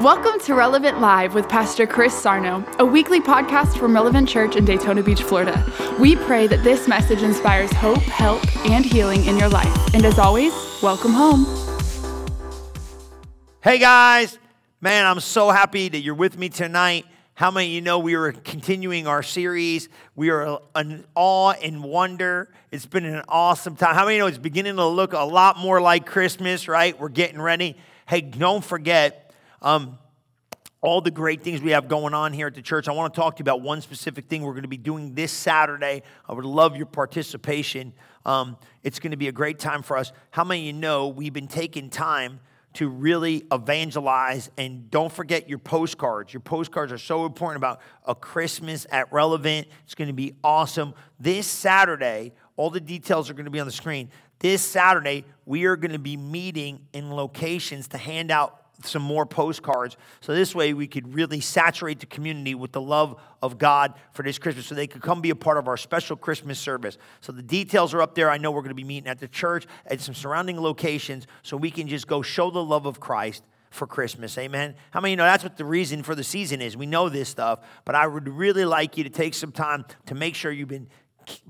Welcome to Relevant Live with Pastor Chris Sarno, a weekly podcast from Relevant Church in Daytona Beach, Florida. We pray that this message inspires hope, help, and healing in your life. And as always, welcome home. Hey guys, man, I'm so happy that you're with me tonight. How many of you know we are continuing our series? We are in awe and wonder. It's been an awesome time. How many of you know it's beginning to look a lot more like Christmas, right? We're getting ready. Hey, don't forget, um, all the great things we have going on here at the church. I want to talk to you about one specific thing we're going to be doing this Saturday. I would love your participation. Um, it's going to be a great time for us. How many of you know we've been taking time to really evangelize and don't forget your postcards. Your postcards are so important about a Christmas at Relevant. It's going to be awesome. This Saturday, all the details are going to be on the screen. This Saturday, we are going to be meeting in locations to hand out some more postcards. So this way we could really saturate the community with the love of God for this Christmas so they could come be a part of our special Christmas service. So the details are up there. I know we're going to be meeting at the church at some surrounding locations so we can just go show the love of Christ for Christmas. Amen. How many you know that's what the reason for the season is? We know this stuff, but I would really like you to take some time to make sure you've been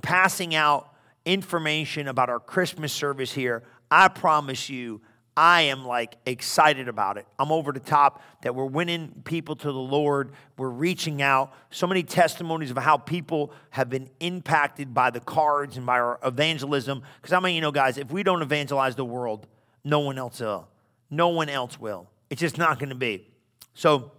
passing out information about our Christmas service here. I promise you I am like excited about it. I'm over the top that we're winning people to the Lord. We're reaching out. So many testimonies of how people have been impacted by the cards and by our evangelism. Because I mean, you know, guys, if we don't evangelize the world, no one else will. No one else will. It's just not going to be. So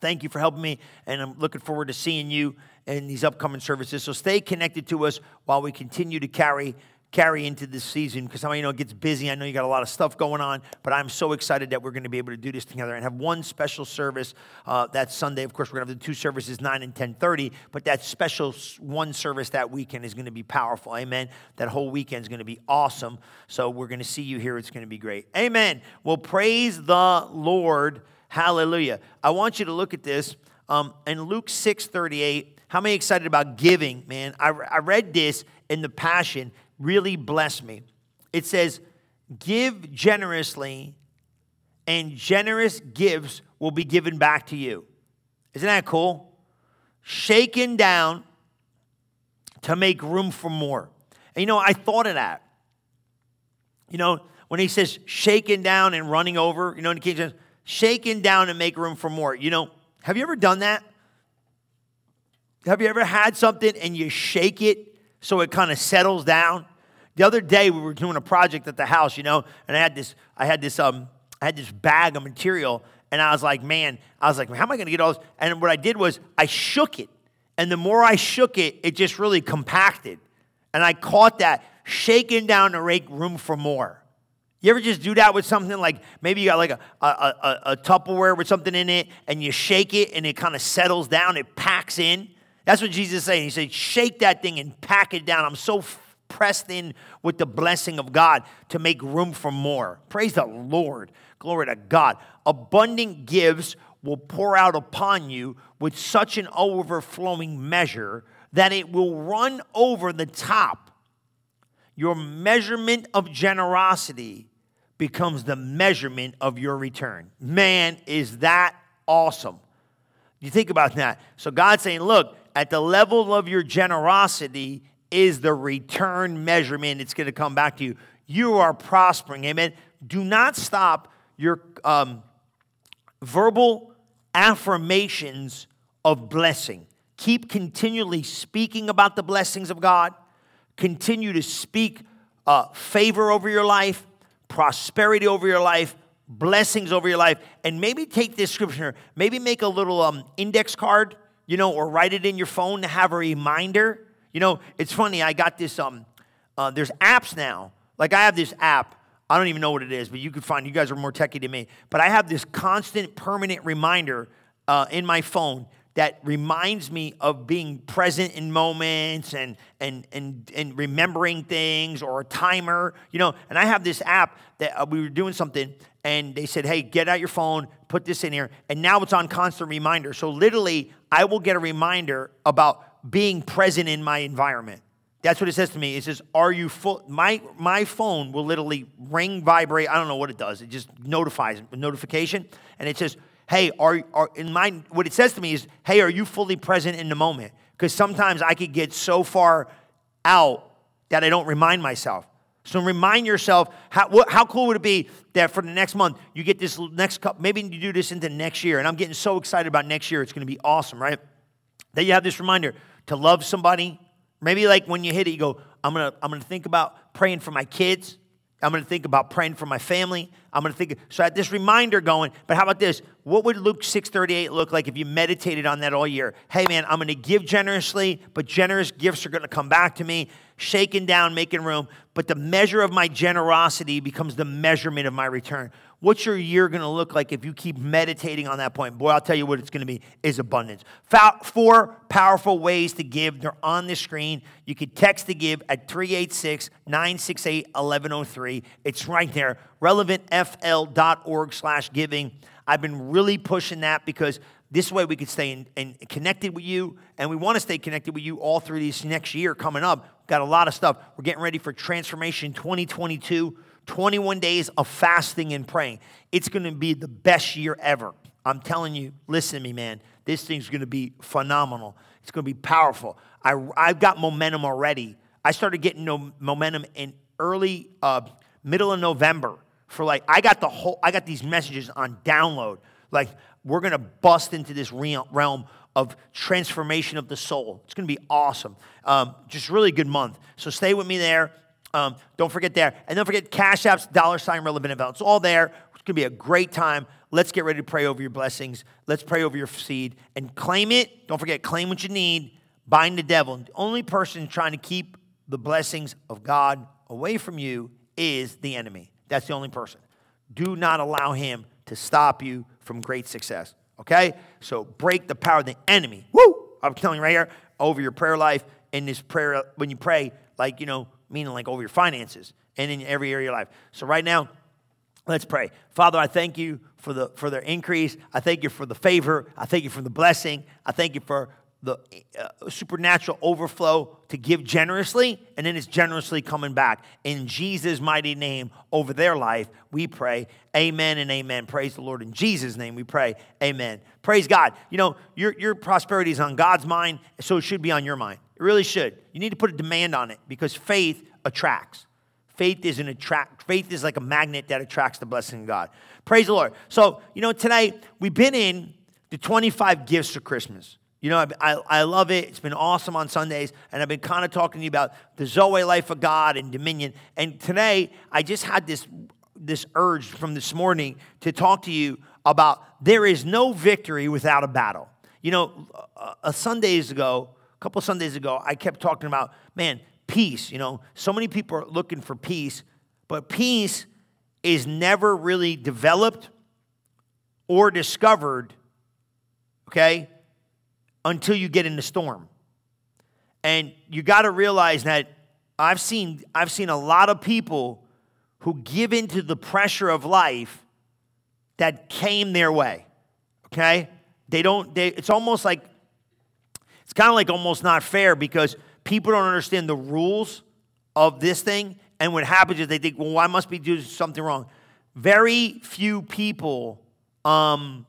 thank you for helping me, and I'm looking forward to seeing you in these upcoming services. So stay connected to us while we continue to carry carry into this season because I you know it gets busy. I know you got a lot of stuff going on, but I'm so excited that we're going to be able to do this together and have one special service uh, that Sunday. Of course, we're going to have the two services, nine and ten thirty. But that special one service that weekend is going to be powerful. Amen. That whole weekend is going to be awesome. So we're going to see you here. It's going to be great. Amen. Well, praise the Lord. Hallelujah. I want you to look at this um, in Luke six thirty eight. How many excited about giving, man? I, I read this in the Passion really blessed me. It says, Give generously, and generous gifts will be given back to you. Isn't that cool? Shaken down to make room for more. And you know, I thought of that. You know, when he says shaken down and running over, you know, in the King James, shaken down and make room for more. You know, have you ever done that? Have you ever had something and you shake it so it kind of settles down? The other day we were doing a project at the house, you know, and I had this, I had this, um, I had this bag of material, and I was like, man, I was like, how am I going to get all this? And what I did was I shook it, and the more I shook it, it just really compacted, and I caught that shaking down to make room for more. You ever just do that with something like maybe you got like a, a, a, a Tupperware with something in it, and you shake it, and it kind of settles down, it packs in. That's what Jesus is saying. He said, shake that thing and pack it down. I'm so pressed in with the blessing of God to make room for more. Praise the Lord. Glory to God. Abundant gifts will pour out upon you with such an overflowing measure that it will run over the top. Your measurement of generosity becomes the measurement of your return. Man, is that awesome. You think about that. So God's saying, look, at the level of your generosity, is the return measurement. It's going to come back to you. You are prospering. Amen. Do not stop your um, verbal affirmations of blessing. Keep continually speaking about the blessings of God. Continue to speak uh, favor over your life, prosperity over your life, blessings over your life. And maybe take this scripture, maybe make a little um, index card, you know, or write it in your phone to have a reminder you know, it's funny. I got this. Um, uh, there's apps now. Like I have this app. I don't even know what it is, but you could find. You guys are more techie than me. But I have this constant, permanent reminder uh, in my phone that reminds me of being present in moments and, and, and, and remembering things or a timer, you know. And I have this app that uh, we were doing something and they said, hey, get out your phone, put this in here. And now it's on constant reminder. So literally, I will get a reminder about being present in my environment. That's what it says to me. It says, Are you full? My, my phone will literally ring, vibrate. I don't know what it does. It just notifies, notification. And it says, hey, are, are in my what it says to me is, hey, are you fully present in the moment? Because sometimes I could get so far out that I don't remind myself. So remind yourself how, what, how cool would it be that for the next month you get this next cup, maybe you do this into next year. And I'm getting so excited about next year. It's going to be awesome, right? That you have this reminder to love somebody. Maybe like when you hit it, you go, I'm to I'm to think about praying for my kids. I'm to think about praying for my family. I'm to think. So I had this reminder going. But how about this? What would Luke 6:38 look like if you meditated on that all year? Hey man, I'm to give generously, but generous gifts are to come back to me, shaking down, making room. But the measure of my generosity becomes the measurement of my return. What's your year going to look like if you keep meditating on that point? Boy, I'll tell you what it's going to be is abundance. Four powerful ways to give. They're on the screen. You can text to give at 386 968 1103. It's right there. Relevantfl.org slash giving. I've been really pushing that because this way we could stay in, in, connected with you, and we want to stay connected with you all through this next year coming up. We've got a lot of stuff. We're getting ready for Transformation 2022. 21 days of fasting and praying. It's going to be the best year ever. I'm telling you, listen to me, man. This thing's going to be phenomenal. It's going to be powerful. I, I've got momentum already. I started getting no momentum in early, uh, middle of November. For like, I got the whole, I got these messages on download. Like, we're going to bust into this realm of transformation of the soul. It's going to be awesome. Um, just really good month. So stay with me there. Um, don't forget there. And don't forget Cash App's dollar sign relevant event. It's all there. It's going to be a great time. Let's get ready to pray over your blessings. Let's pray over your seed and claim it. Don't forget, claim what you need. Bind the devil. The only person trying to keep the blessings of God away from you is the enemy. That's the only person. Do not allow him to stop you from great success. Okay? So break the power of the enemy. Woo! I'm telling you right here, over your prayer life, in this prayer, when you pray, like, you know, meaning like over your finances and in every area of your life. So right now, let's pray. Father, I thank you for the for their increase. I thank you for the favor. I thank you for the blessing. I thank you for the uh, supernatural overflow to give generously, and then it's generously coming back. In Jesus' mighty name over their life, we pray. Amen and amen. Praise the Lord. In Jesus' name, we pray. Amen. Praise God. You know, your, your prosperity is on God's mind, so it should be on your mind. It really should. You need to put a demand on it because faith attracts. Faith is an attract. Faith is like a magnet that attracts the blessing of God. Praise the Lord. So, you know, tonight we've been in the 25 gifts for Christmas. You know, I, I, love it. It's been awesome on Sundays. And I've been kind of talking to you about the Zoe life of God and dominion. And today, I just had this, this urge from this morning to talk to you about there is no victory without a battle. You know, a Sundays ago, couple Sundays ago, I kept talking about, man, peace. You know, so many people are looking for peace, but peace is never really developed or discovered, okay, until you get in the storm. And you got to realize that I've seen, I've seen a lot of people who give into the pressure of life that came their way, okay? They don't, they, it's almost like it's kind of like almost not fair because people don't understand the rules of this thing. And what happens is they think, well, I must be doing something wrong. Very few people um,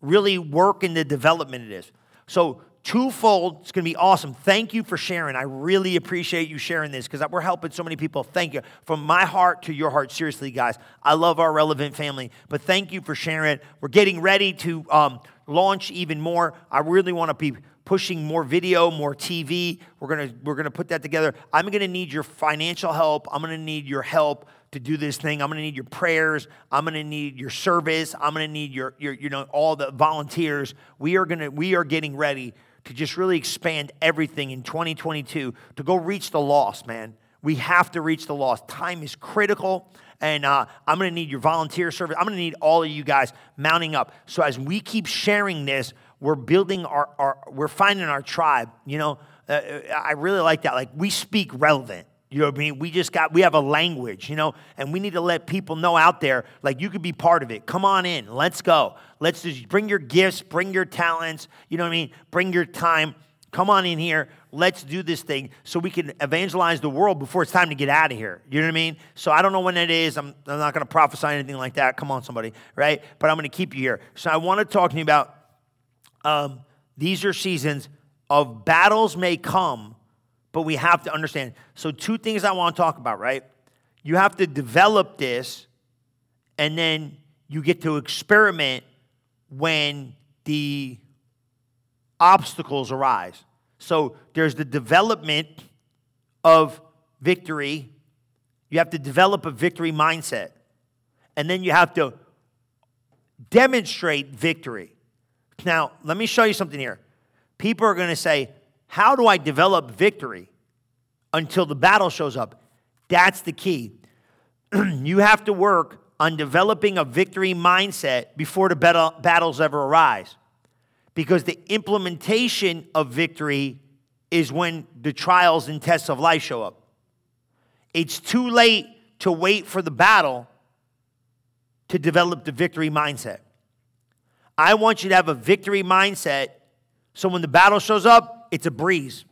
really work in the development of this. So, twofold, it's going to be awesome. Thank you for sharing. I really appreciate you sharing this because we're helping so many people. Thank you. From my heart to your heart, seriously, guys. I love our relevant family, but thank you for sharing it. We're getting ready to um, launch even more. I really want to be pushing more video, more TV. We're gonna we're gonna put that together. I'm gonna need your financial help. I'm gonna need your help to do this thing. I'm gonna need your prayers. I'm gonna need your service. I'm gonna need your your you know all the volunteers. We are gonna we are getting ready to just really expand everything in 2022 to go reach the lost, man. We have to reach the lost. Time is critical. And uh, I'm to need your volunteer service. I'm to need all of you guys mounting up. So as we keep sharing this, we're building our, our we're finding our tribe. You know, uh, I really like that. Like we speak relevant. You know what I mean? We just got, we have a language, you know, and we need to let people know out there, like you could be part of it. Come on in. Let's go. Let's just bring your gifts, bring your talents, you know what I mean? Bring your time. Come on in here. Let's do this thing so we can evangelize the world before it's time to get out of here. You know what I mean? So I don't know when that is. I'm, I'm not going to prophesy anything like that. Come on, somebody, right? But I'm going to keep you here. So I want to talk to you about um, these are seasons of battles may come, but we have to understand. So, two things I want to talk about, right? You have to develop this, and then you get to experiment when the obstacles arise. So, there's the development of victory. You have to develop a victory mindset. And then you have to demonstrate victory. Now, let me show you something here. People are going to say, How do I develop victory until the battle shows up? That's the key. you have to work on developing a victory mindset before the battle, battles ever arise. Because the implementation of victory is when the trials and tests of life show up. It's too late to wait for the battle to develop the victory mindset. I want you to have a victory mindset so when the battle shows up, it's a breeze.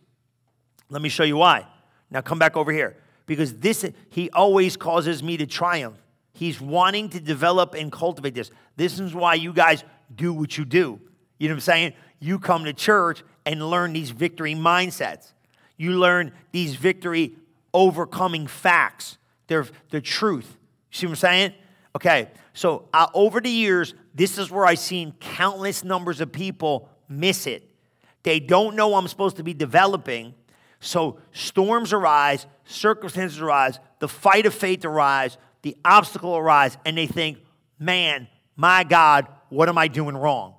Let me show you why. Now come back over here. Because this, he always causes me to triumph. He's wanting to develop and cultivate this. This is why you guys do what you do. You know what I'm saying? You come to church and learn these victory mindsets. You learn these victory overcoming facts. They're the truth. You see what I'm saying? Okay, so uh, over the years, this is where I've seen countless numbers of people miss it. They don't know I'm supposed to be developing. So storms arise, circumstances arise, the fight of faith arise, the obstacle arise, and they think, man, my God, what am I doing wrong?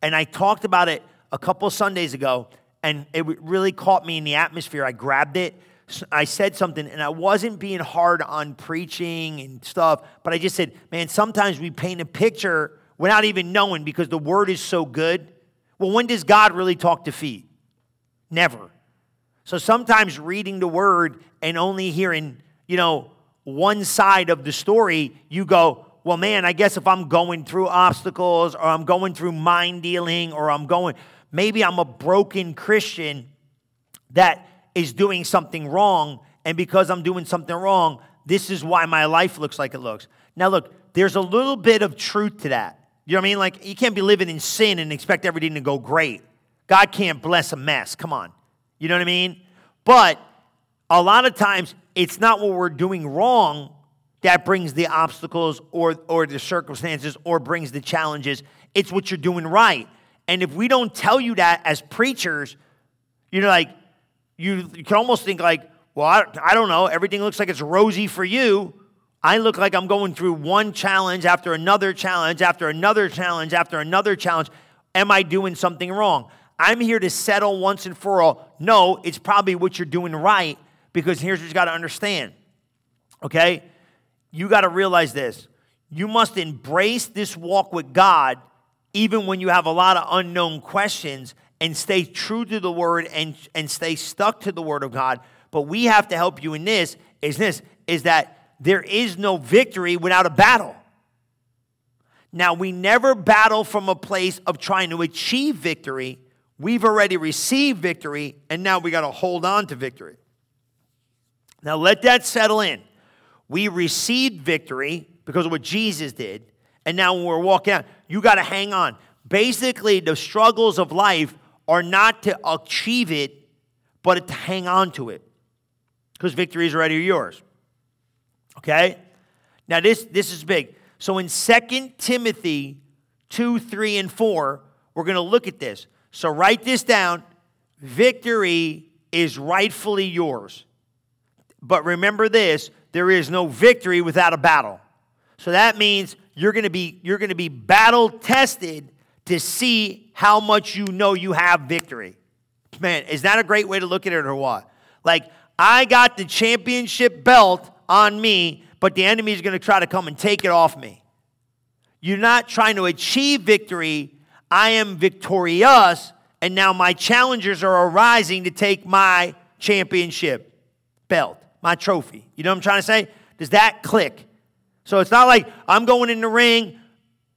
And I talked about it a couple Sundays ago, and it really caught me in the atmosphere. I grabbed it. I said something, and I wasn't being hard on preaching and stuff, but I just said, man, sometimes we paint a picture without even knowing because the word is so good. Well, when does God really talk to feet? Never. So sometimes reading the word and only hearing, you know, one side of the story, you go, well, man, I guess if I'm going through obstacles or I'm going through mind dealing or I'm going, maybe I'm a broken Christian that is doing something wrong. And because I'm doing something wrong, this is why my life looks like it looks. Now, look, there's a little bit of truth to that. You know what I mean? Like, you can't be living in sin and expect everything to go great. God can't bless a mess. Come on. You know what I mean? But a lot of times, it's not what we're doing wrong that brings the obstacles or, or the circumstances or brings the challenges. It's what you're doing right. And if we don't tell you that as preachers, you know, like, you, you can almost think like, well, I, I don't know, everything looks like it's rosy for you. I look like I'm going through one challenge after another challenge after another challenge after another challenge. Am I doing something wrong? I'm here to settle once and for all. No, it's probably what you're doing right because here's what you got to understand. Okay? You got to realize this. You must embrace this walk with God even when you have a lot of unknown questions and stay true to the word and, and stay stuck to the word of God. But we have to help you in this is this is that there is no victory without a battle. Now, we never battle from a place of trying to achieve victory. We've already received victory, and now we got to hold on to victory. Now, let that settle in. We received victory because of what Jesus did, and now when we're walking out, you got to hang on. Basically, the struggles of life are not to achieve it, but to hang on to it because victory is already yours. Okay? Now this this is big. So in 2 Timothy 2, 3, and 4, we're going to look at this. So write this down. Victory is rightfully yours. But remember this, there is no victory without a battle. So that means you're going to be you're going to be battle tested to see how much you know you have victory. Man, is that a great way to look at it or what? Like I got the championship belt on me, but the enemy is going to try to come and take it off me. You're not trying to achieve victory. I am victorious, and now my challengers are arising to take my championship belt, my trophy. You know what I'm trying to say? Does that click? So it's not like I'm going in the ring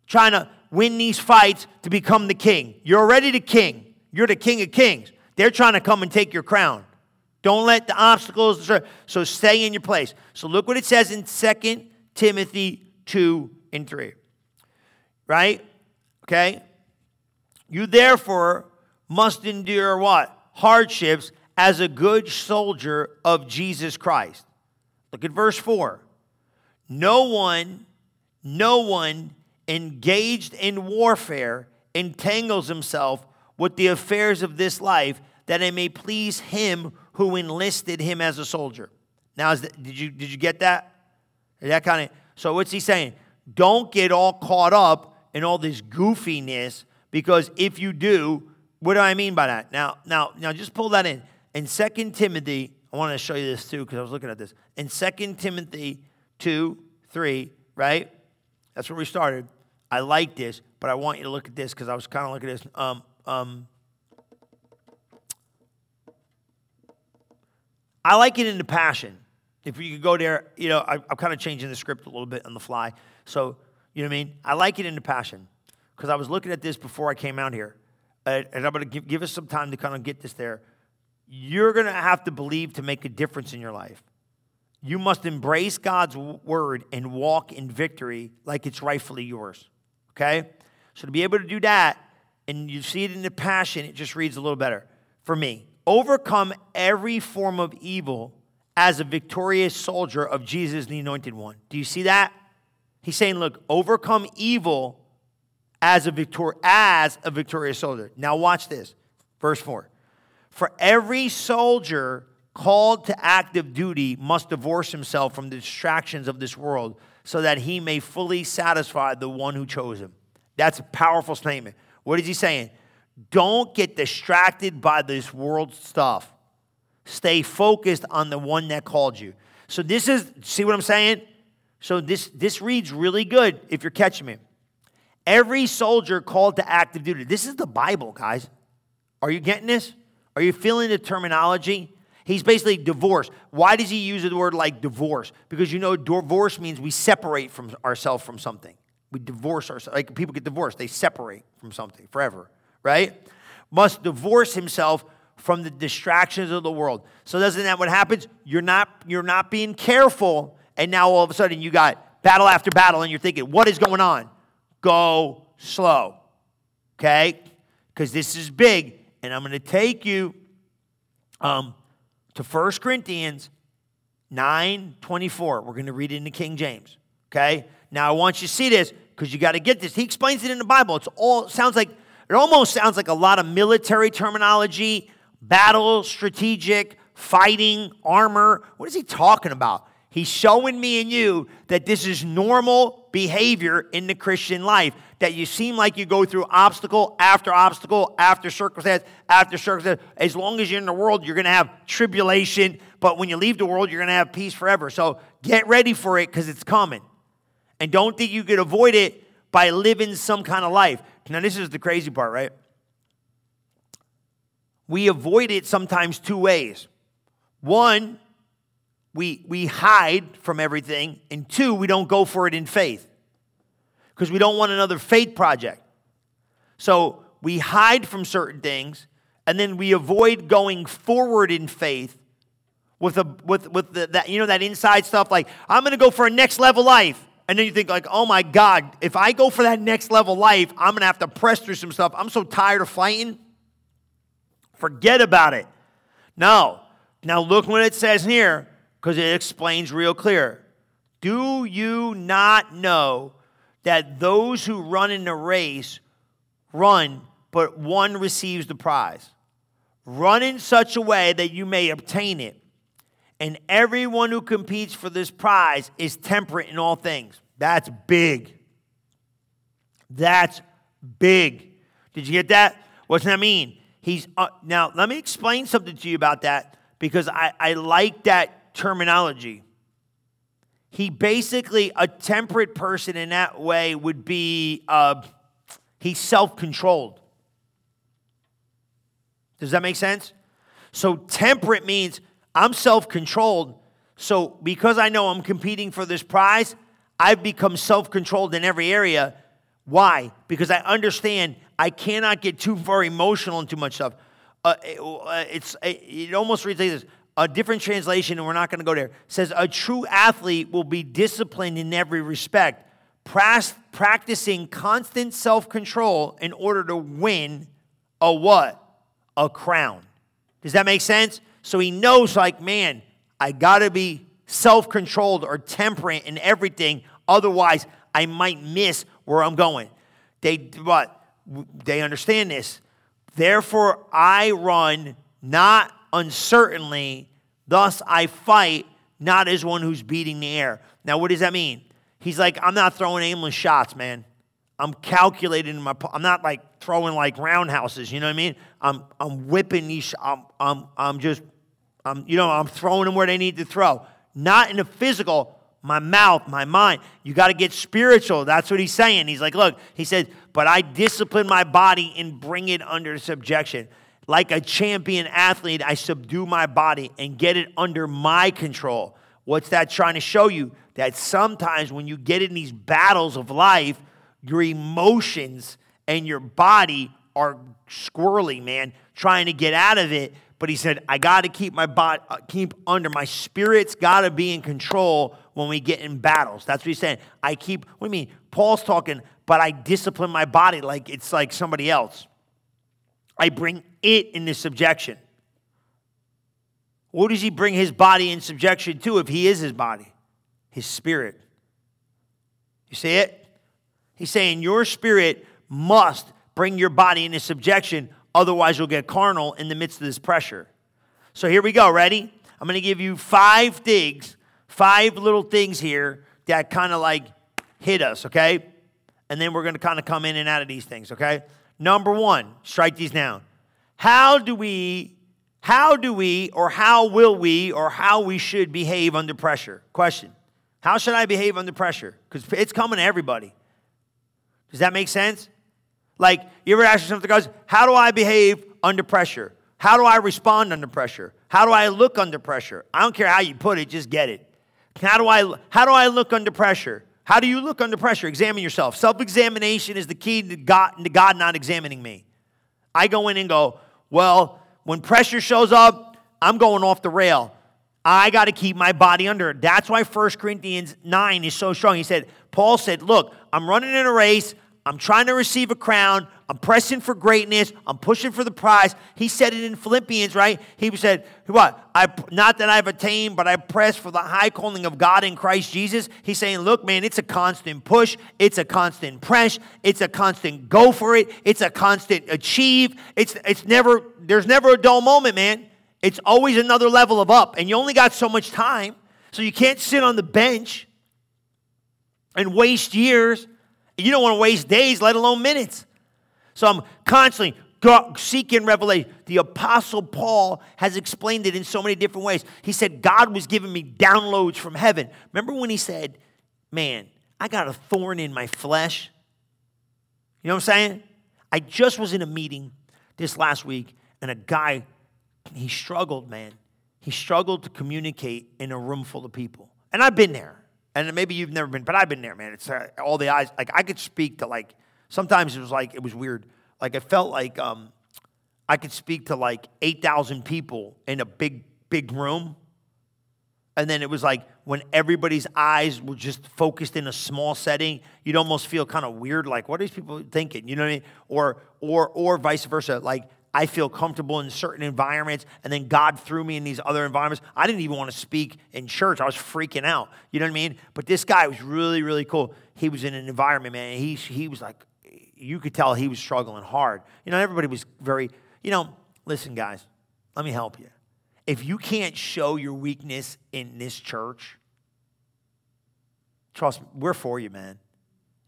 trying to win these fights to become the king. You're already the king. You're the king of kings. They're trying to come and take your crown. Don't let the obstacles, so stay in your place. So look what it says in 2 Timothy 2 and 3. Right? Okay? You therefore must endure what? Hardships as a good soldier of Jesus Christ. Look at verse 4. No one, no one engaged in warfare entangles himself with the affairs of this life that it may please him who enlisted him as a soldier. Now, did, you, did you get that? That kind of. So, what's he saying? Don't get all caught up in all this goofiness because if you do, what do I mean by that? Now, now, now, just pull that in. In 2 Timothy, I want to show you this too because I was looking at this. In 2 Timothy 2, 3, right? That's where we started. I like this, but I want you to look at this because I was kind of looking at this. Um, um, I like it in the passion. If you could go there, you know, I, am kind of changing the script a little bit on the fly. So, you know what I mean? I like it in the passion because I was looking at this before I came out here. And, and I'm going to give, give us some time to kind of get this there. You're going to have to believe to make a difference in your life. You must embrace God's word and walk in victory like it's rightfully yours. Okay? So to be able to do that, and you see it in the passion, it just reads a little better for me overcome every form of evil as a victorious soldier of Jesus, the anointed one. Do you see that? He's saying, look, overcome evil as a victor- as a victorious soldier. Now watch this. Verse 4. For every soldier called to active duty must divorce himself from the distractions of this world so that he may fully satisfy the one who chose him. That's a powerful statement. What is he saying? Don't get distracted by this world stuff. Stay focused on the one that called you. So this is see what I'm saying? So this this reads really good if you're catching me. Every soldier called to active duty. This is the Bible, guys. Are you getting this? Are you feeling the terminology? He's basically divorced. Why does he use the word like divorce? Because you know, divorce means we separate from ourselves from something. We divorce ourselves. Like people get divorced, they separate from something forever right? Must divorce himself from the distractions of the world. So doesn't that what happens? You're not you're not being careful, and now all of a sudden you got battle after battle, and you're thinking, what is going on? Go slow. Okay? Because this is big, and I'm going to take you um, to 1 Corinthians 9 24. We're going to read it in the King James. Okay? Now I want you to see this because you got to get this. He explains it in the Bible. It's all sounds like it almost sounds like a lot of military terminology battle, strategic, fighting, armor. What is he talking about? He's showing me and you that this is normal behavior in the Christian life. That you seem like you go through obstacle after obstacle after circumstance after circumstance. As long as you're in the world, you're going to have tribulation. But when you leave the world, you're going to have peace forever. So get ready for it because it's coming. And don't think you could avoid it by living some kind of life. Now, this is the crazy part, right? We avoid it sometimes two ways. One, we, we hide from everything, and two, we don't go for it in faith because we don't want another faith project. So we hide from certain things, and then we avoid going forward in faith with a with with the, that you know that inside stuff like I'm going to go for a next level life. And then you think like, oh my God, if I go for that next level life, I'm gonna have to press through some stuff. I'm so tired of fighting. Forget about it. No. Now look what it says here, because it explains real clear. Do you not know that those who run in the race run, but one receives the prize? Run in such a way that you may obtain it and everyone who competes for this prize is temperate in all things. That's big. That's big. Did you get that? What's that mean? He's uh, now. Let me explain something to you about that because I, I like that terminology. He basically a temperate person in that way would be uh, he's self-controlled. Does that make sense? So temperate means I'm self controlled. So, because I know I'm competing for this prize, I've become self controlled in every area. Why? Because I understand I cannot get too far emotional and too much stuff. uh, it's, it almost reads like this a different translation, and we're not going to go there, says a true athlete will be disciplined in every respect, practicing constant self control in order to win a what? A crown. Does that make sense? So he knows, like, man, I got to be self controlled or temperate in everything. Otherwise, I might miss where I'm going. They, what? They understand this. Therefore, I run not uncertainly, thus I fight not as one who's beating the air. Now, what does that mean? He's like, I'm not throwing aimless shots, man. I'm calculating my. I'm not like throwing like roundhouses. You know what I mean? I'm I'm whipping these. I'm I'm I'm just. I'm you know I'm throwing them where they need to throw. Not in the physical. My mouth, my mind. You got to get spiritual. That's what he's saying. He's like, look. He said, but I discipline my body and bring it under subjection. Like a champion athlete, I subdue my body and get it under my control. What's that trying to show you? That sometimes when you get in these battles of life, your emotions and your body are squirrely, man, trying to get out of it. But he said, I got to keep my body, uh, keep under. My spirit's got to be in control when we get in battles. That's what he's saying. I keep, what do you mean? Paul's talking, but I discipline my body like it's like somebody else. I bring it into subjection. What does he bring his body in subjection to if he is his body? His spirit. You see it? He's saying your spirit must bring your body into subjection, otherwise, you'll get carnal in the midst of this pressure. So here we go. Ready? I'm going to give you five things, five little things here that kind of like hit us, okay? And then we're going to kind of come in and out of these things, okay? Number one, strike these down. How do we, how do we, or how will we, or how we should behave under pressure? Question. How should I behave under pressure? Because it's coming to everybody. Does that make sense? Like, you ever ask yourself, the guys, how do I behave under pressure? How do I respond under pressure? How do I look under pressure? I don't care how you put it, just get it. How do I, how do I look under pressure? How do you look under pressure? Examine yourself. Self examination is the key to God, to God not examining me. I go in and go, well, when pressure shows up, I'm going off the rail. I got to keep my body under it. That's why 1 Corinthians 9 is so strong. He said, Paul said, Look, I'm running in a race. I'm trying to receive a crown. I'm pressing for greatness. I'm pushing for the prize. He said it in Philippians, right? He said, What? I, not that I've attained, but I press for the high calling of God in Christ Jesus. He's saying, Look, man, it's a constant push. It's a constant press. It's a constant go for it. It's a constant achieve. It's, it's never, there's never a dull moment, man. It's always another level of up. And you only got so much time. So you can't sit on the bench and waste years. You don't want to waste days, let alone minutes. So I'm constantly seeking revelation. The Apostle Paul has explained it in so many different ways. He said, God was giving me downloads from heaven. Remember when he said, Man, I got a thorn in my flesh? You know what I'm saying? I just was in a meeting this last week, and a guy, he struggled, man. He struggled to communicate in a room full of people. And I've been there. And maybe you've never been, but I've been there, man. It's uh, all the eyes. Like I could speak to like sometimes it was like it was weird. Like I felt like um, I could speak to like eight thousand people in a big big room, and then it was like when everybody's eyes were just focused in a small setting, you'd almost feel kind of weird. Like what are these people thinking? You know what I mean? Or or or vice versa. Like I feel comfortable in certain environments, and then God threw me in these other environments. I didn't even want to speak in church. I was freaking out. You know what I mean? But this guy was really, really cool. He was in an environment, man. He, he was like, you could tell he was struggling hard. You know, everybody was very, you know, listen, guys, let me help you. If you can't show your weakness in this church, trust me, we're for you, man.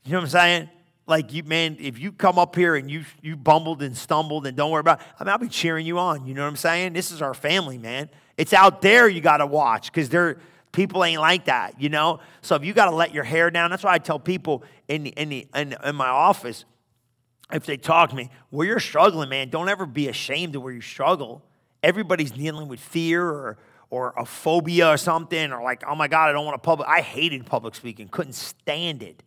You know what I'm saying? Like you man if you come up here and you you bumbled and stumbled and don't worry about I mean, i'll be cheering you on you know what i'm saying? This is our family man. It's out there you got to watch because they're people ain't like that you know? So if you got to let your hair down that's why i tell people in the, in, the, in, in my office if they talk to me where you're struggling man. Don't ever be ashamed of where you struggle. Everybody's dealing with fear or or a phobia or something or like oh my god i don't want to public i hated public speaking couldn't stand it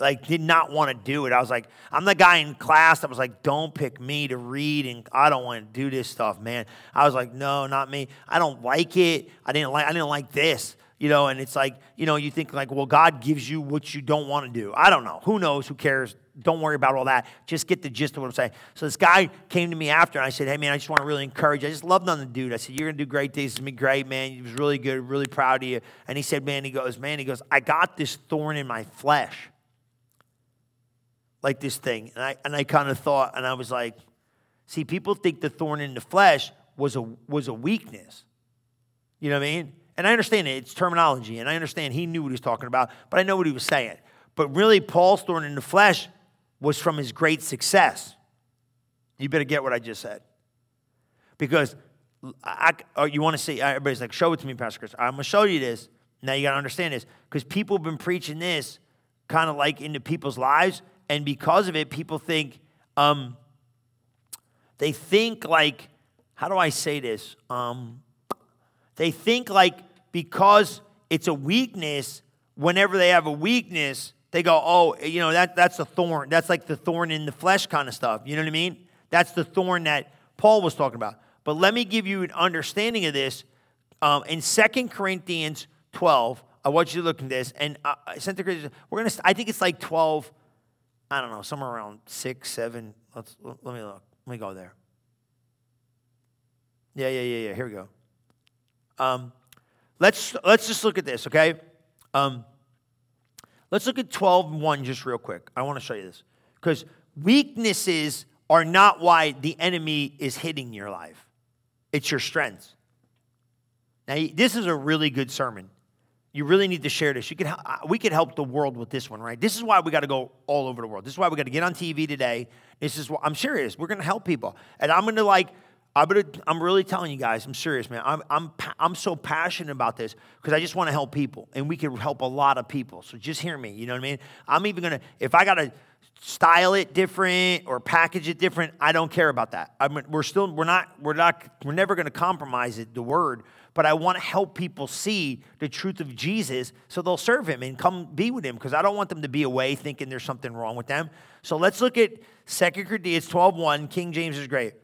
like did not want to do it. I was like, I'm the guy in class that was like, don't pick me to read, and I don't want to do this stuff, man. I was like, no, not me. I don't like it. I didn't like. I didn't like this. You know, and it's like, you know, you think like, well, God gives you what you don't want to do. I don't know. Who knows? Who cares? Don't worry about all that. Just get the gist of what I'm saying. So this guy came to me after, and I said, hey, man, I just want to really encourage you. I just loved on the dude. I said, you're to do great things. It's to be great, man. He was really good, really proud of you. And he said, man, he goes, man, he goes, I got this thorn in my flesh like this thing. And I, and I kind of thought, and I was like, see, people think the thorn in the flesh was a, was a weakness. You know what I mean? And I understand it, it's terminology, and I understand he knew what he was talking about, but I know what he was saying. But really, Paul's thorn in the flesh was from his great success. You better get what I just said. Because I, oh, you want to see, uh, everybody's like, show it to me, Pastor Chris. I'm going to show you this. Now you got to understand this. Because people have been preaching this kind of like into people's lives, and because of it, people think, um, they think like, how do I say this? Um, they think like because it's a weakness, whenever they have a weakness, they go, oh, you know, that, that's a thorn. That's like the thorn in the flesh kind of stuff. You know what I mean? That's the thorn that Paul was talking about. But let me give you an understanding of this. Um, in Second Corinthians 12, I want you to look at this. And uh, we're to, I think it's like 12, I don't know, somewhere around six, seven. Let's let me look. Let me go there. Yeah, yeah, yeah, yeah. Here we go. Um, let's let's just look at this, okay? Um, let's look at 12 and 1 just real quick. I want to show you this. Because weaknesses are not why the enemy is hitting your life. It's your strengths. Now, this is a really good sermon. You really need to share this. You can, uh, we could help the world with this one, right? This is why we got to go all over the world. This is why we got to get on TV today. This is what I'm serious. We're going to help people, and I'm going to like. I'm, gonna, I'm really telling you guys, I'm serious, man. I'm, I'm, I'm so passionate about this because I just want to help people, and we can help a lot of people. So just hear me. You know what I mean? I'm even gonna, if I gotta style it different or package it different, I don't care about that. I we're still, we're not, we're not, we're never gonna compromise it, the word but I want to help people see the truth of Jesus so they'll serve him and come be with him because I don't want them to be away thinking there's something wrong with them. So let's look at 2 Corinthians 12:1. King James is great.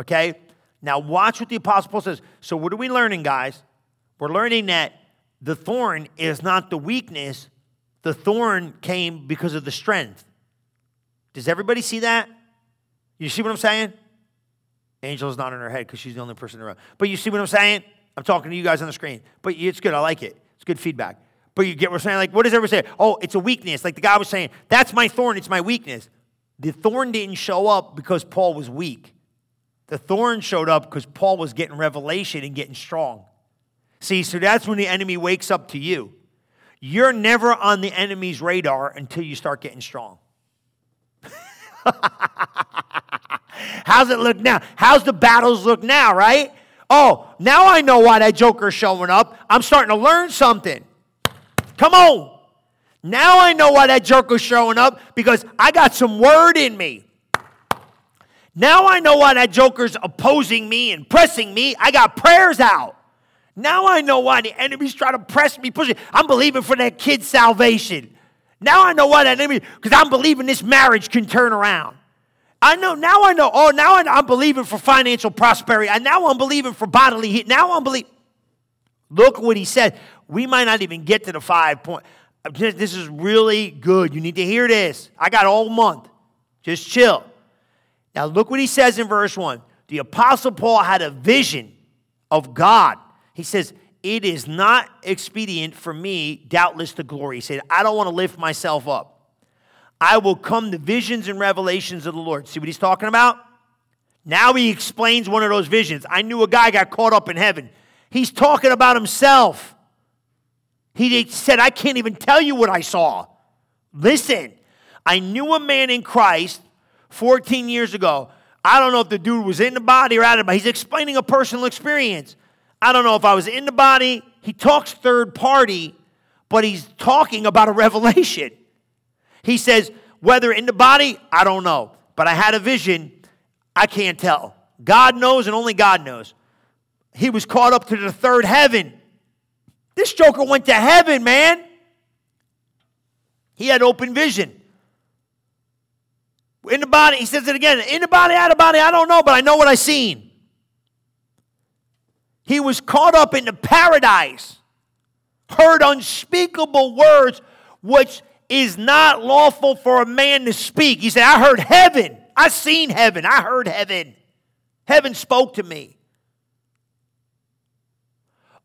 Okay? Now watch what the apostle Paul says. So what are we learning, guys? We're learning that the thorn is not the weakness. The thorn came because of the strength. Does everybody see that? You see what I'm saying? Angel's not in her head because she's the only person in the room. But you see what I'm saying? I'm talking to you guys on the screen, but it's good. I like it. It's good feedback. But you get what I'm saying? Like, what does everybody say? Oh, it's a weakness. Like the guy was saying, that's my thorn, it's my weakness. The thorn didn't show up because Paul was weak. The thorn showed up because Paul was getting revelation and getting strong. See, so that's when the enemy wakes up to you. You're never on the enemy's radar until you start getting strong. How's it look now? How's the battles look now, right? Oh, now I know why that joker's showing up. I'm starting to learn something. Come on. Now I know why that joker's showing up because I got some word in me. Now I know why that joker's opposing me and pressing me. I got prayers out. Now I know why the enemy's trying to press me, push me. I'm believing for that kid's salvation. Now I know why that enemy, because I'm believing this marriage can turn around. I know, now I know. Oh, now I'm believing for financial prosperity. And now I'm believing for bodily heat. Now I'm believing. Look what he said. We might not even get to the five point. This is really good. You need to hear this. I got all month. Just chill. Now, look what he says in verse 1. The Apostle Paul had a vision of God. He says, It is not expedient for me, doubtless, to glory. He said, I don't want to lift myself up. I will come the visions and revelations of the Lord. See what he's talking about? Now he explains one of those visions. I knew a guy got caught up in heaven. He's talking about himself. He said, I can't even tell you what I saw. Listen, I knew a man in Christ 14 years ago. I don't know if the dude was in the body or out of the body. He's explaining a personal experience. I don't know if I was in the body. He talks third party, but he's talking about a revelation. He says, whether in the body, I don't know. But I had a vision, I can't tell. God knows and only God knows. He was caught up to the third heaven. This joker went to heaven, man. He had open vision. In the body, he says it again. In the body, out of body, I don't know, but I know what I seen. He was caught up into paradise, heard unspeakable words, which is not lawful for a man to speak. He said, I heard heaven. I seen heaven. I heard heaven. Heaven spoke to me.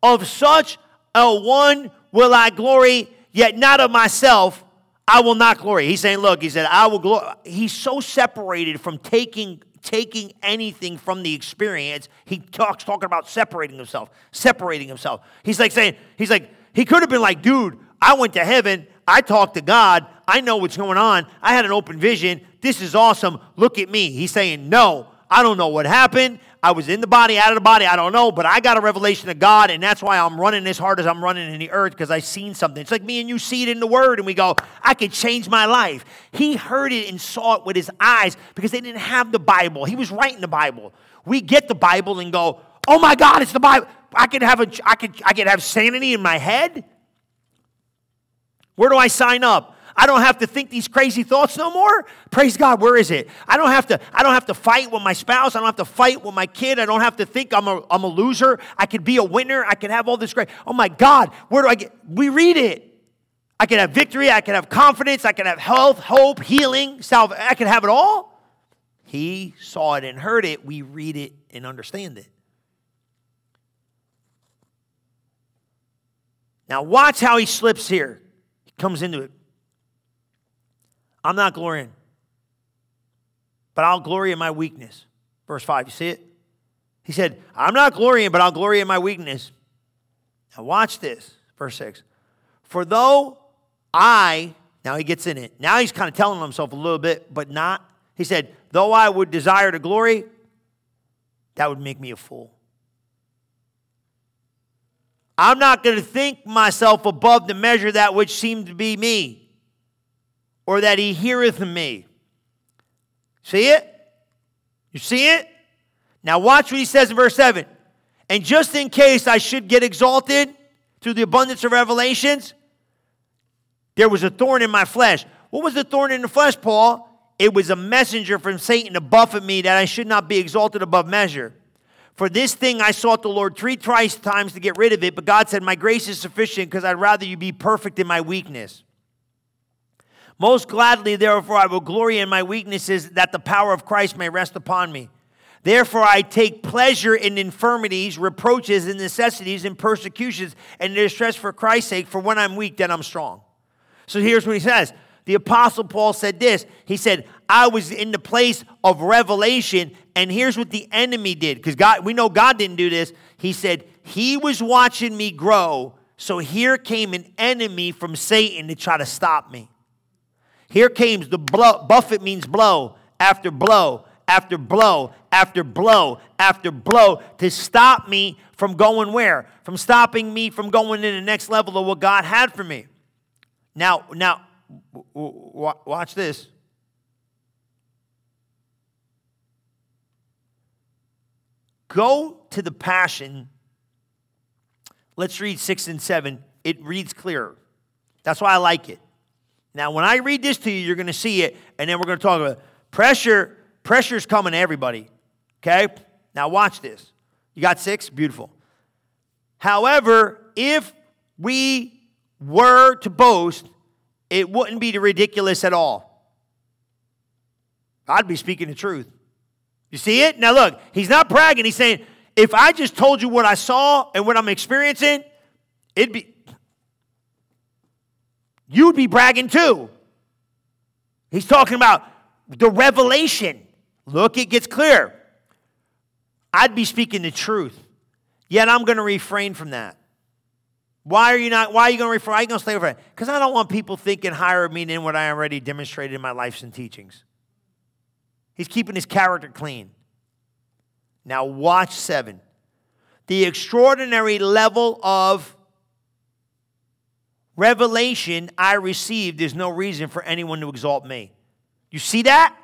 Of such a one will I glory, yet not of myself. I will not glory. He's saying, look, he said, I will glory. He's so separated from taking taking anything from the experience. He talks talking about separating himself, separating himself. He's like saying, he's like, he could have been like, dude, I went to heaven, I talked to God, I know what's going on, I had an open vision, this is awesome, look at me. He's saying, no, I don't know what happened. I was in the body, out of the body, I don't know, but I got a revelation of God, and that's why I'm running as hard as I'm running in the earth because I seen something. It's like me and you see it in the Word, and we go, I could change my life. He heard it and saw it with his eyes because they didn't have the Bible. He was writing the Bible. We get the Bible and go, oh my God, it's the Bible. I could have a, I could, I could have sanity in my head. Where do I sign up? I don't have to think these crazy thoughts no more. Praise God, where is it? I don't have to, I don't have to fight with my spouse. I don't have to fight with my kid. I don't have to think I'm a, I'm a loser. I could be a winner. I could have all this great. Oh my God, where do I get? We read it. I can have victory. I can have confidence. I can have health, hope, healing, salvation. I can have it all. He saw it and heard it. We read it and understand it. Now, watch how he slips here. Comes into it. I'm not glorying, but I'll glory in my weakness. Verse 5, you see it? He said, I'm not glorying, but I'll glory in my weakness. Now, watch this. Verse 6. For though I, now he gets in it. Now he's kind of telling himself a little bit, but not. He said, though I would desire to glory, that would make me a fool. I'm not going to think myself above the measure that which seemed to be me or that he heareth me. See it? You see it? Now watch what he says in verse 7. And just in case I should get exalted through the abundance of revelations, there was a thorn in my flesh. What was the thorn in the flesh, Paul? It was a messenger from Satan to buffet me that I should not be exalted above measure. For this thing I sought the Lord three thrice times to get rid of it, but God said, My grace is sufficient because I'd rather you be perfect in my weakness. Most gladly, therefore, I will glory in my weaknesses, that the power of Christ may rest upon me. Therefore, I take pleasure in infirmities, reproaches, and necessities, and persecutions, and distress for Christ's sake, for when I'm weak, then I'm strong. So here's what he says. The Apostle Paul said this. He said, I was in the place of revelation, and here's what the enemy did. Because God, we know God didn't do this. He said, He was watching me grow, so here came an enemy from Satan to try to stop me. Here came the blow. Buffet means blow after blow after blow after blow after blow to stop me from going where? From stopping me from going to the next level of what God had for me. Now, now, watch this. Go to the Passion. Let's read six and seven. It reads clearer. That's why I like it. Now, when I read this to you, you're going to see it, and then we're going to talk about it. pressure. Pressure's coming to everybody. Okay? Now, watch this. You got six? Beautiful. However, if we were to boast, it wouldn't be ridiculous at all. I'd be speaking the truth. You see it? Now, look, he's not bragging. He's saying, if I just told you what I saw and what I'm experiencing, it'd be, you'd be bragging too. He's talking about the revelation. Look, it gets clear. I'd be speaking the truth, yet I'm going to refrain from that. Why are you not? Why are you going to refrain? Why are you going to stay over? Because I don't want people thinking higher of me than what I already demonstrated in my lives and teachings. He's keeping his character clean. Now, watch seven. The extraordinary level of revelation I received, there's no reason for anyone to exalt me. You see that?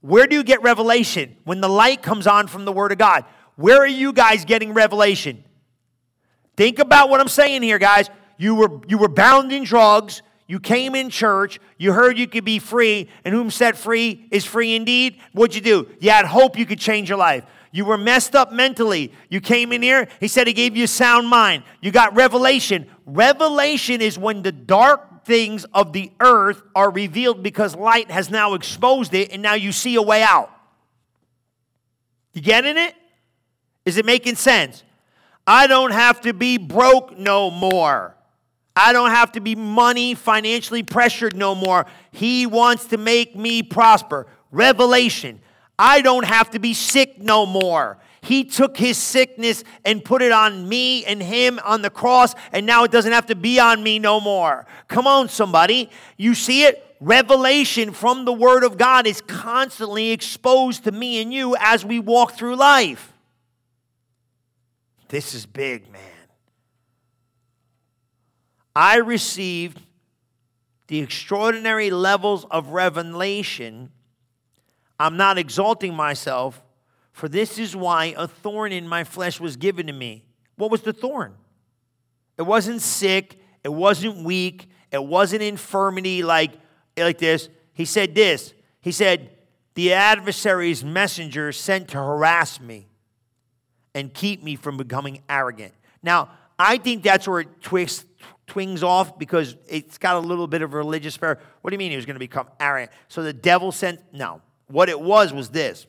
Where do you get revelation? When the light comes on from the Word of God. Where are you guys getting revelation? Think about what I'm saying here, guys. You were, you were bound in drugs. You came in church, you heard you could be free, and whom set free is free indeed. What'd you do? You had hope you could change your life. You were messed up mentally. You came in here, he said he gave you a sound mind. You got revelation. Revelation is when the dark things of the earth are revealed because light has now exposed it, and now you see a way out. You getting it? Is it making sense? I don't have to be broke no more. I don't have to be money financially pressured no more. He wants to make me prosper. Revelation. I don't have to be sick no more. He took his sickness and put it on me and him on the cross, and now it doesn't have to be on me no more. Come on, somebody. You see it? Revelation from the Word of God is constantly exposed to me and you as we walk through life. This is big, man. I received the extraordinary levels of revelation. I'm not exalting myself, for this is why a thorn in my flesh was given to me. What was the thorn? It wasn't sick, it wasn't weak, it wasn't infirmity like, like this. He said this He said, The adversary's messenger sent to harass me and keep me from becoming arrogant. Now, I think that's where it twists, twings off because it's got a little bit of religious spirit. What do you mean he was going to become arrogant? So the devil sent, no. What it was was this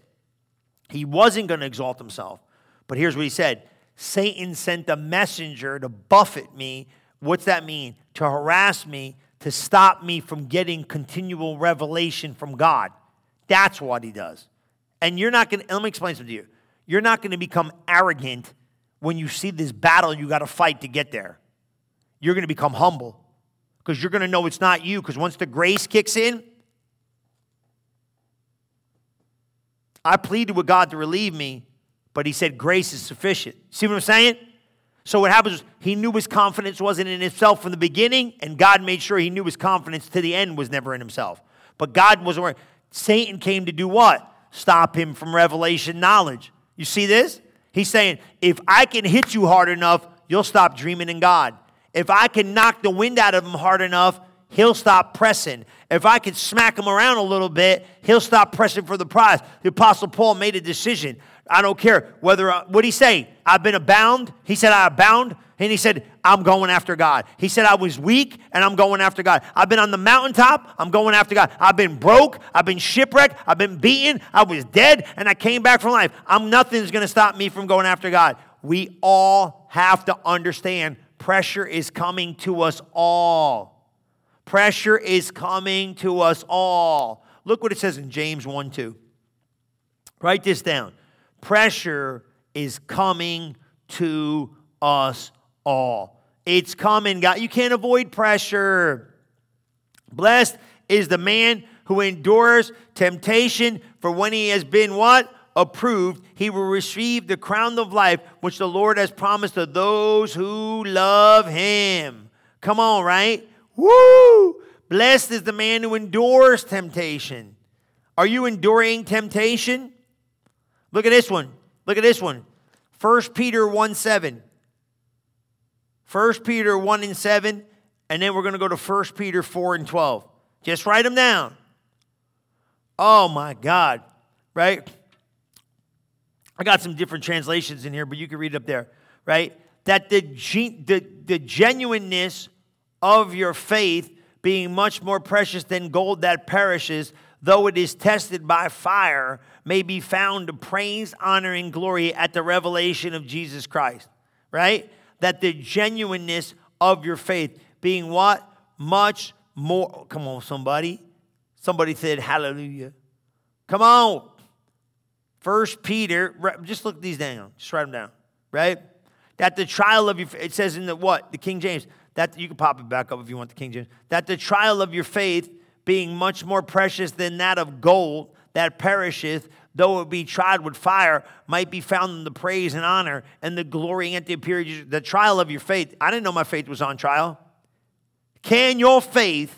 he wasn't going to exalt himself. But here's what he said Satan sent a messenger to buffet me. What's that mean? To harass me, to stop me from getting continual revelation from God. That's what he does. And you're not going to, let me explain something to you. You're not going to become arrogant when you see this battle you got to fight to get there. You're going to become humble because you're going to know it's not you. Because once the grace kicks in, I pleaded with God to relieve me, but He said grace is sufficient. See what I'm saying? So what happens is he knew his confidence wasn't in himself from the beginning, and God made sure he knew his confidence to the end was never in himself. But God wasn't. Satan came to do what? Stop him from revelation knowledge. You see this? He's saying, if I can hit you hard enough, you'll stop dreaming in God. If I can knock the wind out of him hard enough, he'll stop pressing. If I can smack him around a little bit, he'll stop pressing for the prize. The Apostle Paul made a decision. I don't care whether, uh, what he say? I've been abound. He said, I abound. And he said, I'm going after God. He said, I was weak and I'm going after God. I've been on the mountaintop. I'm going after God. I've been broke. I've been shipwrecked. I've been beaten. I was dead and I came back from life. I'm nothing's to stop me from going after God. We all have to understand pressure is coming to us all. Pressure is coming to us all. Look what it says in James 1 2. Write this down. Pressure is coming to us all. It's coming, God. You can't avoid pressure. Blessed is the man who endures temptation, for when he has been what? Approved, he will receive the crown of life which the Lord has promised to those who love him. Come on, right? Woo! Blessed is the man who endures temptation. Are you enduring temptation? Look at this one. Look at this one. 1 Peter 1 7. 1 Peter 1 and 7, and then we're going to go to 1 Peter 4 and 12. Just write them down. Oh my God, right? I got some different translations in here, but you can read it up there, right? That the, the, the genuineness of your faith being much more precious than gold that perishes, though it is tested by fire, may be found to praise, honor, and glory at the revelation of Jesus Christ, right? That the genuineness of your faith being what? Much more. Come on, somebody. Somebody said hallelujah. Come on. First Peter, just look these down. Just write them down, right? That the trial of your, it says in the what? The King James. That you can pop it back up if you want the King James. That the trial of your faith being much more precious than that of gold that perisheth, though it be tried with fire, might be found in the praise and honor and the glory and the appearance, the trial of your faith. I didn't know my faith was on trial. Can your faith,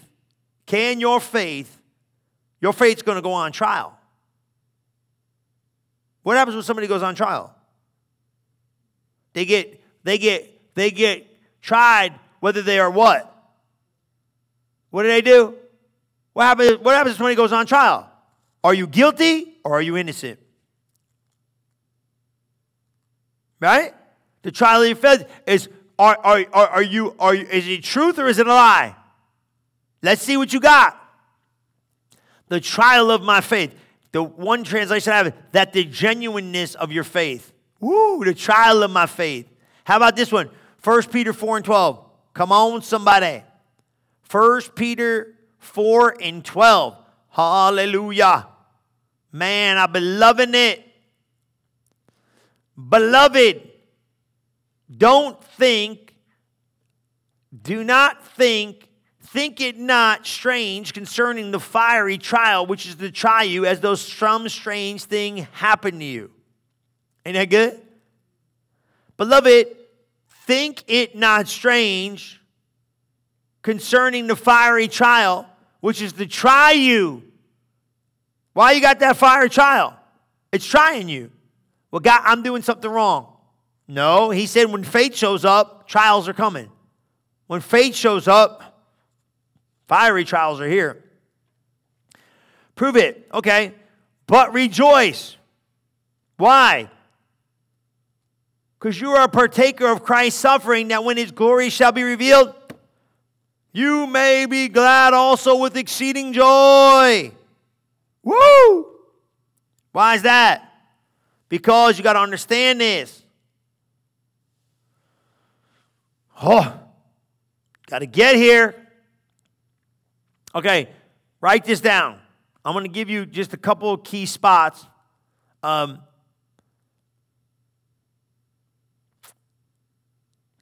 can your faith, your faith's going to go on trial? What happens when somebody goes on trial? They get, they get, they get tried whether they are what? What do they do? What happens, what happens when he goes on trial? Are you guilty or are you innocent? Right? The trial of your faith is are, are, are, are you, are you, is it truth or is it a lie? Let's see what you got. The trial of my faith. The one translation I have that the genuineness of your faith. Woo, the trial of my faith. How about this one? 1 Peter 4 and 12. Come on, somebody. 1 Peter 4 and 12. Hallelujah. Man, I've been loving it. Beloved, don't think, do not think, think it not strange concerning the fiery trial which is to try you as though some strange thing happened to you. Ain't that good? Beloved, think it not strange concerning the fiery trial which is to try you. Why you got that fiery trial? It's trying you. Well, God, I'm doing something wrong. No, he said when faith shows up, trials are coming. When faith shows up, fiery trials are here. Prove it. Okay. But rejoice. Why? Because you are a partaker of Christ's suffering, that when his glory shall be revealed, you may be glad also with exceeding joy. Woo! Why is that? Because you got to understand this. Oh, got to get here. Okay, write this down. I'm going to give you just a couple of key spots. Um,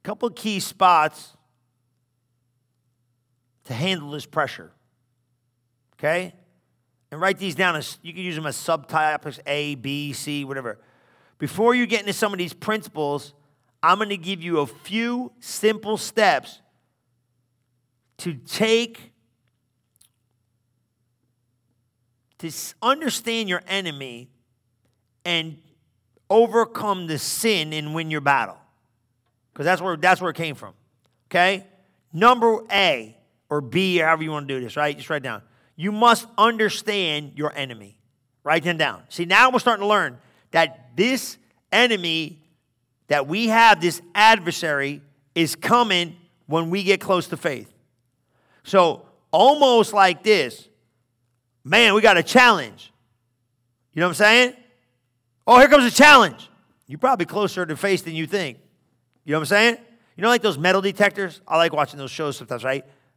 couple of key spots to handle this pressure. Okay? And write these down as you can use them as subtypes A, B, C, whatever. Before you get into some of these principles, I'm going to give you a few simple steps to take to understand your enemy and overcome the sin and win your battle. Because that's where that's where it came from. Okay? Number A or B, or however you want to do this, right? Just write down. You must understand your enemy. Write them down. See, now we're starting to learn that this enemy that we have this adversary is coming when we get close to faith. So, almost like this, man, we got a challenge. You know what I'm saying? Oh, here comes a challenge. You're probably closer to faith than you think. You know what I'm saying? You know, like those metal detectors? I like watching those shows sometimes, right?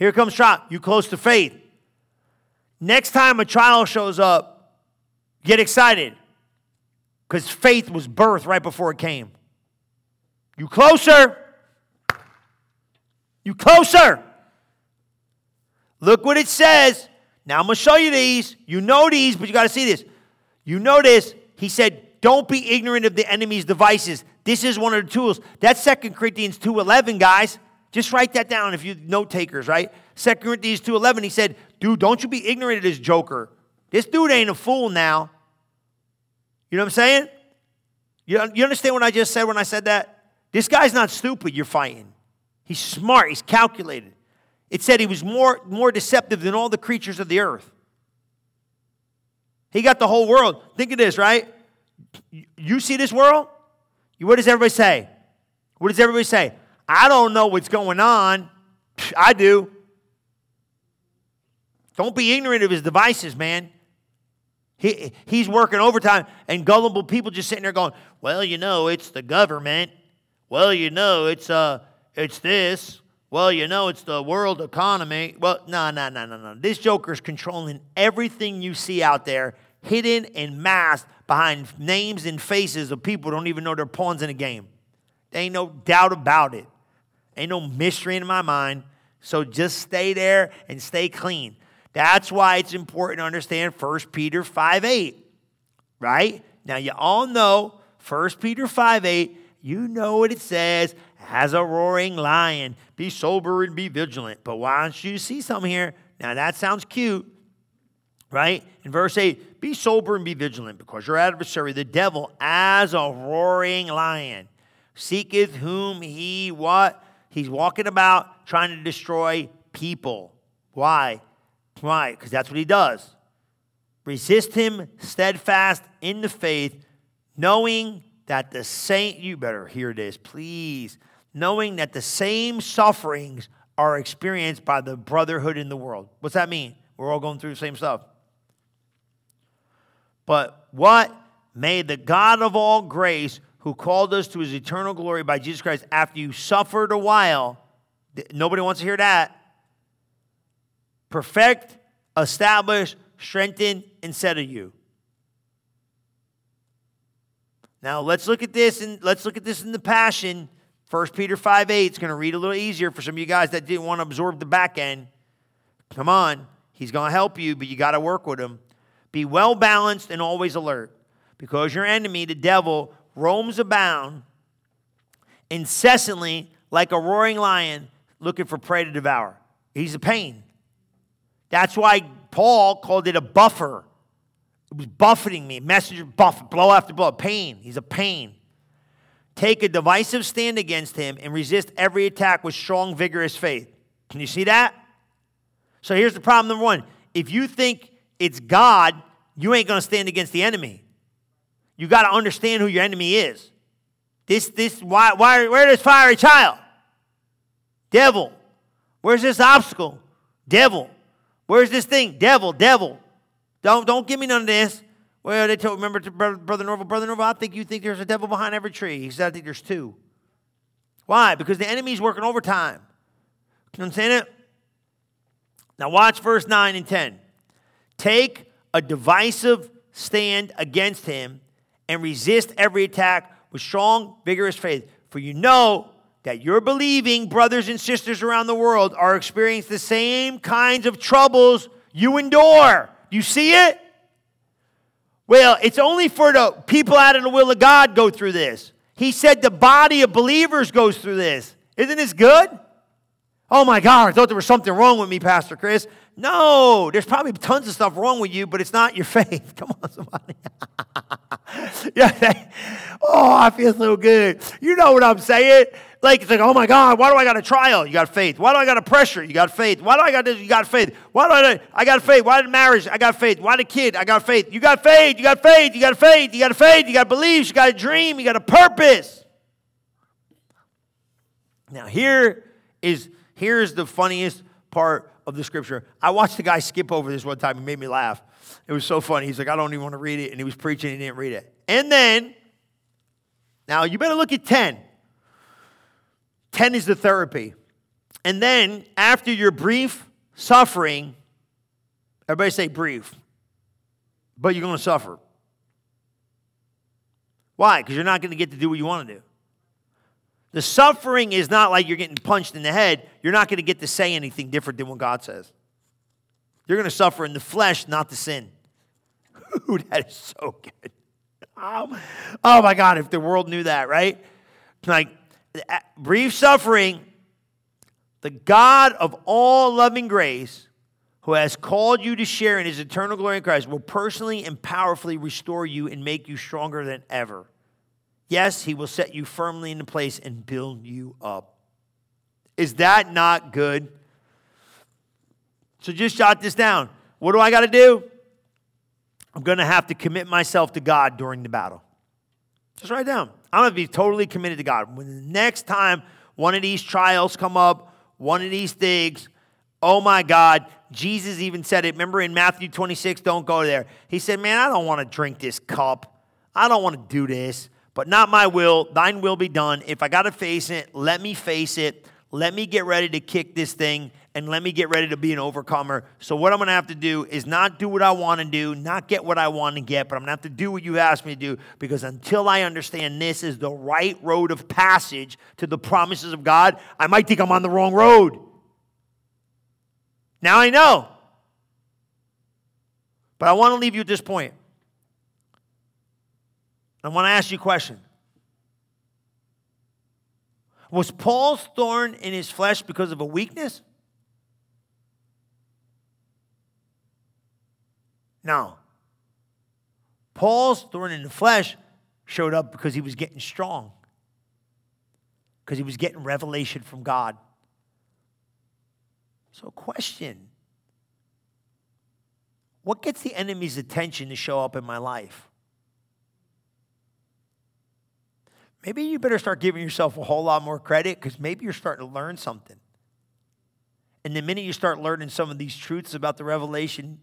Here comes trial. You close to faith. Next time a trial shows up, get excited because faith was birthed right before it came. You closer. You closer. Look what it says. Now I'm going to show you these. You know these, but you got to see this. You notice he said, "Don't be ignorant of the enemy's devices." This is one of the tools. That's 2 Corinthians 2:11, guys. Just write that down if you note takers, right? 2 Corinthians 2:11 he said, "Dude, don't you be ignorant of this joker. This dude ain't a fool now." You know what I'm saying? You, you understand what I just said when I said that? This guy's not stupid you're fighting. He's smart, he's calculated. It said he was more, more deceptive than all the creatures of the earth. He got the whole world. Think of this, right? You see this world? What does everybody say? What does everybody say? I don't know what's going on. I do. Don't be ignorant of his devices, man. He, he's working overtime, and gullible people just sitting there going, Well, you know, it's the government. Well, you know, it's uh, it's this. Well, you know, it's the world economy. Well, no, no, no, no, no. This Joker's controlling everything you see out there, hidden and masked behind names and faces of people who don't even know they're pawns in a game. There ain't no doubt about it. Ain't no mystery in my mind. So just stay there and stay clean. That's why it's important to understand 1 Peter 5 8, right? Now, you all know 1 Peter 5 8, you know what it says as a roaring lion. Be sober and be vigilant. But why don't you see something here? Now, that sounds cute, right? In verse 8, be sober and be vigilant because your adversary, the devil, as a roaring lion, seeketh whom he what? He's walking about trying to destroy people. Why? Why? Because that's what he does. Resist him steadfast in the faith, knowing that the same, you better hear this, please, knowing that the same sufferings are experienced by the brotherhood in the world. What's that mean? We're all going through the same stuff. But what may the God of all grace, who called us to his eternal glory by Jesus Christ, after you suffered a while, nobody wants to hear that, perfect, establish, strengthen, and settle you. Now let's look at this and let's look at this in the passion. 1 Peter 5 8 is going to read a little easier for some of you guys that didn't want to absorb the back end. Come on, he's going to help you, but you got to work with him. Be well balanced and always alert, because your enemy, the devil, roams about incessantly like a roaring lion looking for prey to devour. He's a pain. That's why Paul called it a buffer. It was buffeting me, messenger buff, blow after blow, pain. He's a pain. Take a divisive stand against him and resist every attack with strong, vigorous faith. Can you see that? So here's the problem number one. If you think it's God, you ain't going to stand against the enemy. You got to understand who your enemy is. This, this, why, why, where this fiery child? Devil. Where's this obstacle? Devil. Where's this thing? Devil, devil. Don't, don't give me none of this. Well, they told, remember to Brother, Brother Norvel, Brother Norvel, I think you think there's a devil behind every tree. He said, I think there's two. Why? Because the enemy's working overtime. You understand it? Now watch verse 9 and 10. Take a divisive stand against him and resist every attack with strong, vigorous faith. For you know that your believing brothers and sisters around the world are experiencing the same kinds of troubles you endure. Do you see it? Well, it's only for the people out of the will of God go through this. He said the body of believers goes through this. Isn't this good? Oh my God, I thought there was something wrong with me, Pastor Chris. No, there's probably tons of stuff wrong with you, but it's not your faith. Come on, somebody. yeah, oh, I feel so good. You know what I'm saying? Like, it's like, oh my God, why do I got a trial? You got faith. Why do I got a pressure? You got faith. Why do I got this? You got faith. Why do I, I got faith? Why did marriage? I got faith. Why the kid? I got faith. You got faith. You got faith. You got faith. You got faith. You got beliefs. You got a dream. You got a purpose. Now, here is here's the funniest part of the scripture. I watched the guy skip over this one time. It made me laugh. It was so funny. He's like, I don't even want to read it. And he was preaching, he didn't read it. And then, now you better look at 10. 10 is the therapy. And then, after your brief suffering, everybody say brief, but you're going to suffer. Why? Because you're not going to get to do what you want to do. The suffering is not like you're getting punched in the head. You're not going to get to say anything different than what God says. You're going to suffer in the flesh, not the sin. Ooh, that is so good. Oh, oh my God, if the world knew that, right? Like, brief suffering, the God of all loving grace, who has called you to share in his eternal glory in Christ, will personally and powerfully restore you and make you stronger than ever. Yes, he will set you firmly into place and build you up. Is that not good? So just jot this down. What do I got to do? I'm going to have to commit myself to God during the battle. Just write down. I'm going to be totally committed to God. When the next time one of these trials come up, one of these things, oh my God, Jesus even said it. Remember in Matthew 26, don't go there. He said, Man, I don't want to drink this cup. I don't want to do this, but not my will. Thine will be done. If I got to face it, let me face it. Let me get ready to kick this thing and let me get ready to be an overcomer. So, what I'm going to have to do is not do what I want to do, not get what I want to get, but I'm going to have to do what you asked me to do because until I understand this is the right road of passage to the promises of God, I might think I'm on the wrong road. Now I know. But I want to leave you at this point. I want to ask you a question. Was Paul's thorn in his flesh because of a weakness? No. Paul's thorn in the flesh showed up because he was getting strong, because he was getting revelation from God. So, question What gets the enemy's attention to show up in my life? Maybe you better start giving yourself a whole lot more credit because maybe you're starting to learn something. And the minute you start learning some of these truths about the revelation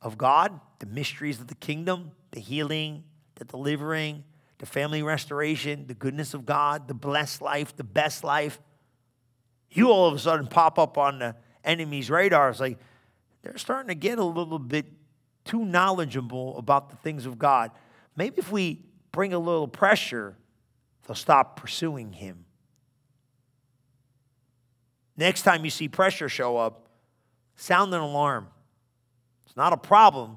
of God, the mysteries of the kingdom, the healing, the delivering, the family restoration, the goodness of God, the blessed life, the best life, you all of a sudden pop up on the enemy's radar. It's like they're starting to get a little bit too knowledgeable about the things of God. Maybe if we bring a little pressure, they'll stop pursuing him. Next time you see pressure show up, sound an alarm. It's not a problem,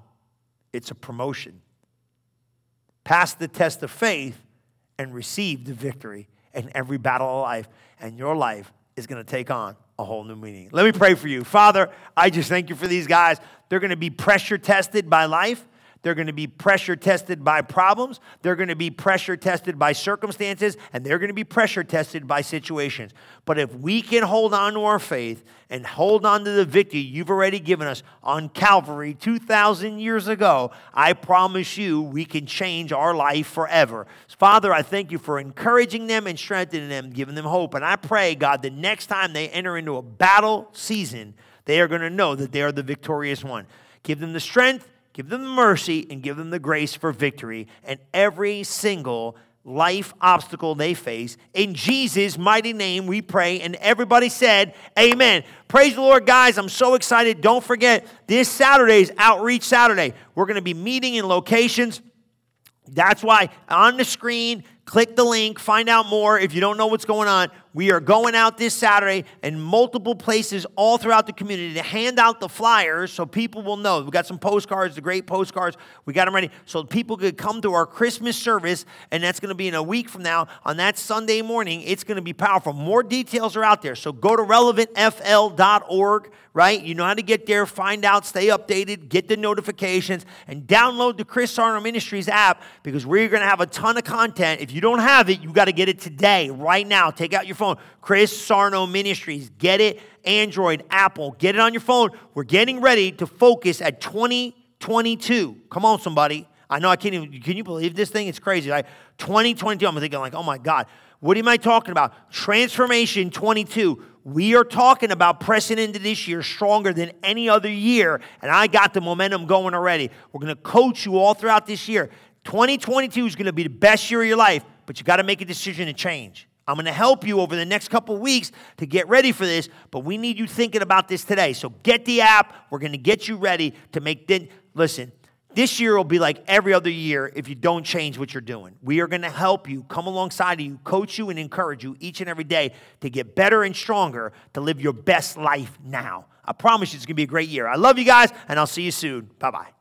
it's a promotion. Pass the test of faith and receive the victory in every battle of life, and your life is going to take on a whole new meaning. Let me pray for you. Father, I just thank you for these guys. They're going to be pressure tested by life. They're going to be pressure tested by problems. They're going to be pressure tested by circumstances. And they're going to be pressure tested by situations. But if we can hold on to our faith and hold on to the victory you've already given us on Calvary 2,000 years ago, I promise you we can change our life forever. Father, I thank you for encouraging them and strengthening them, giving them hope. And I pray, God, the next time they enter into a battle season, they are going to know that they are the victorious one. Give them the strength give them the mercy, and give them the grace for victory and every single life obstacle they face. In Jesus' mighty name, we pray. And everybody said, Amen. Praise the Lord, guys. I'm so excited. Don't forget, this Saturday is Outreach Saturday. We're going to be meeting in locations. That's why on the screen, click the link, find out more if you don't know what's going on. We are going out this Saturday in multiple places all throughout the community to hand out the flyers so people will know. We've got some postcards, the great postcards. We got them ready so people could come to our Christmas service, and that's going to be in a week from now on that Sunday morning. It's going to be powerful. More details are out there. So go to relevantfl.org, right? You know how to get there, find out, stay updated, get the notifications, and download the Chris Sarno Ministries app because we're going to have a ton of content. If you don't have it, you got to get it today, right now. Take out your phone. Chris Sarno Ministries. Get it. Android, Apple. Get it on your phone. We're getting ready to focus at 2022. Come on, somebody. I know I can't even, can you believe this thing? It's crazy. Like 2022, I'm thinking like, oh my God, what am I talking about? Transformation 22. We are talking about pressing into this year stronger than any other year, and I got the momentum going already. We're going to coach you all throughout this year. 2022 is going to be the best year of your life, but you got to make a decision to change. I'm going to help you over the next couple weeks to get ready for this, but we need you thinking about this today. So get the app. We're going to get you ready to make the listen. This year will be like every other year if you don't change what you're doing. We are going to help you, come alongside of you, coach you, and encourage you each and every day to get better and stronger to live your best life now. I promise you it's going to be a great year. I love you guys, and I'll see you soon. Bye bye.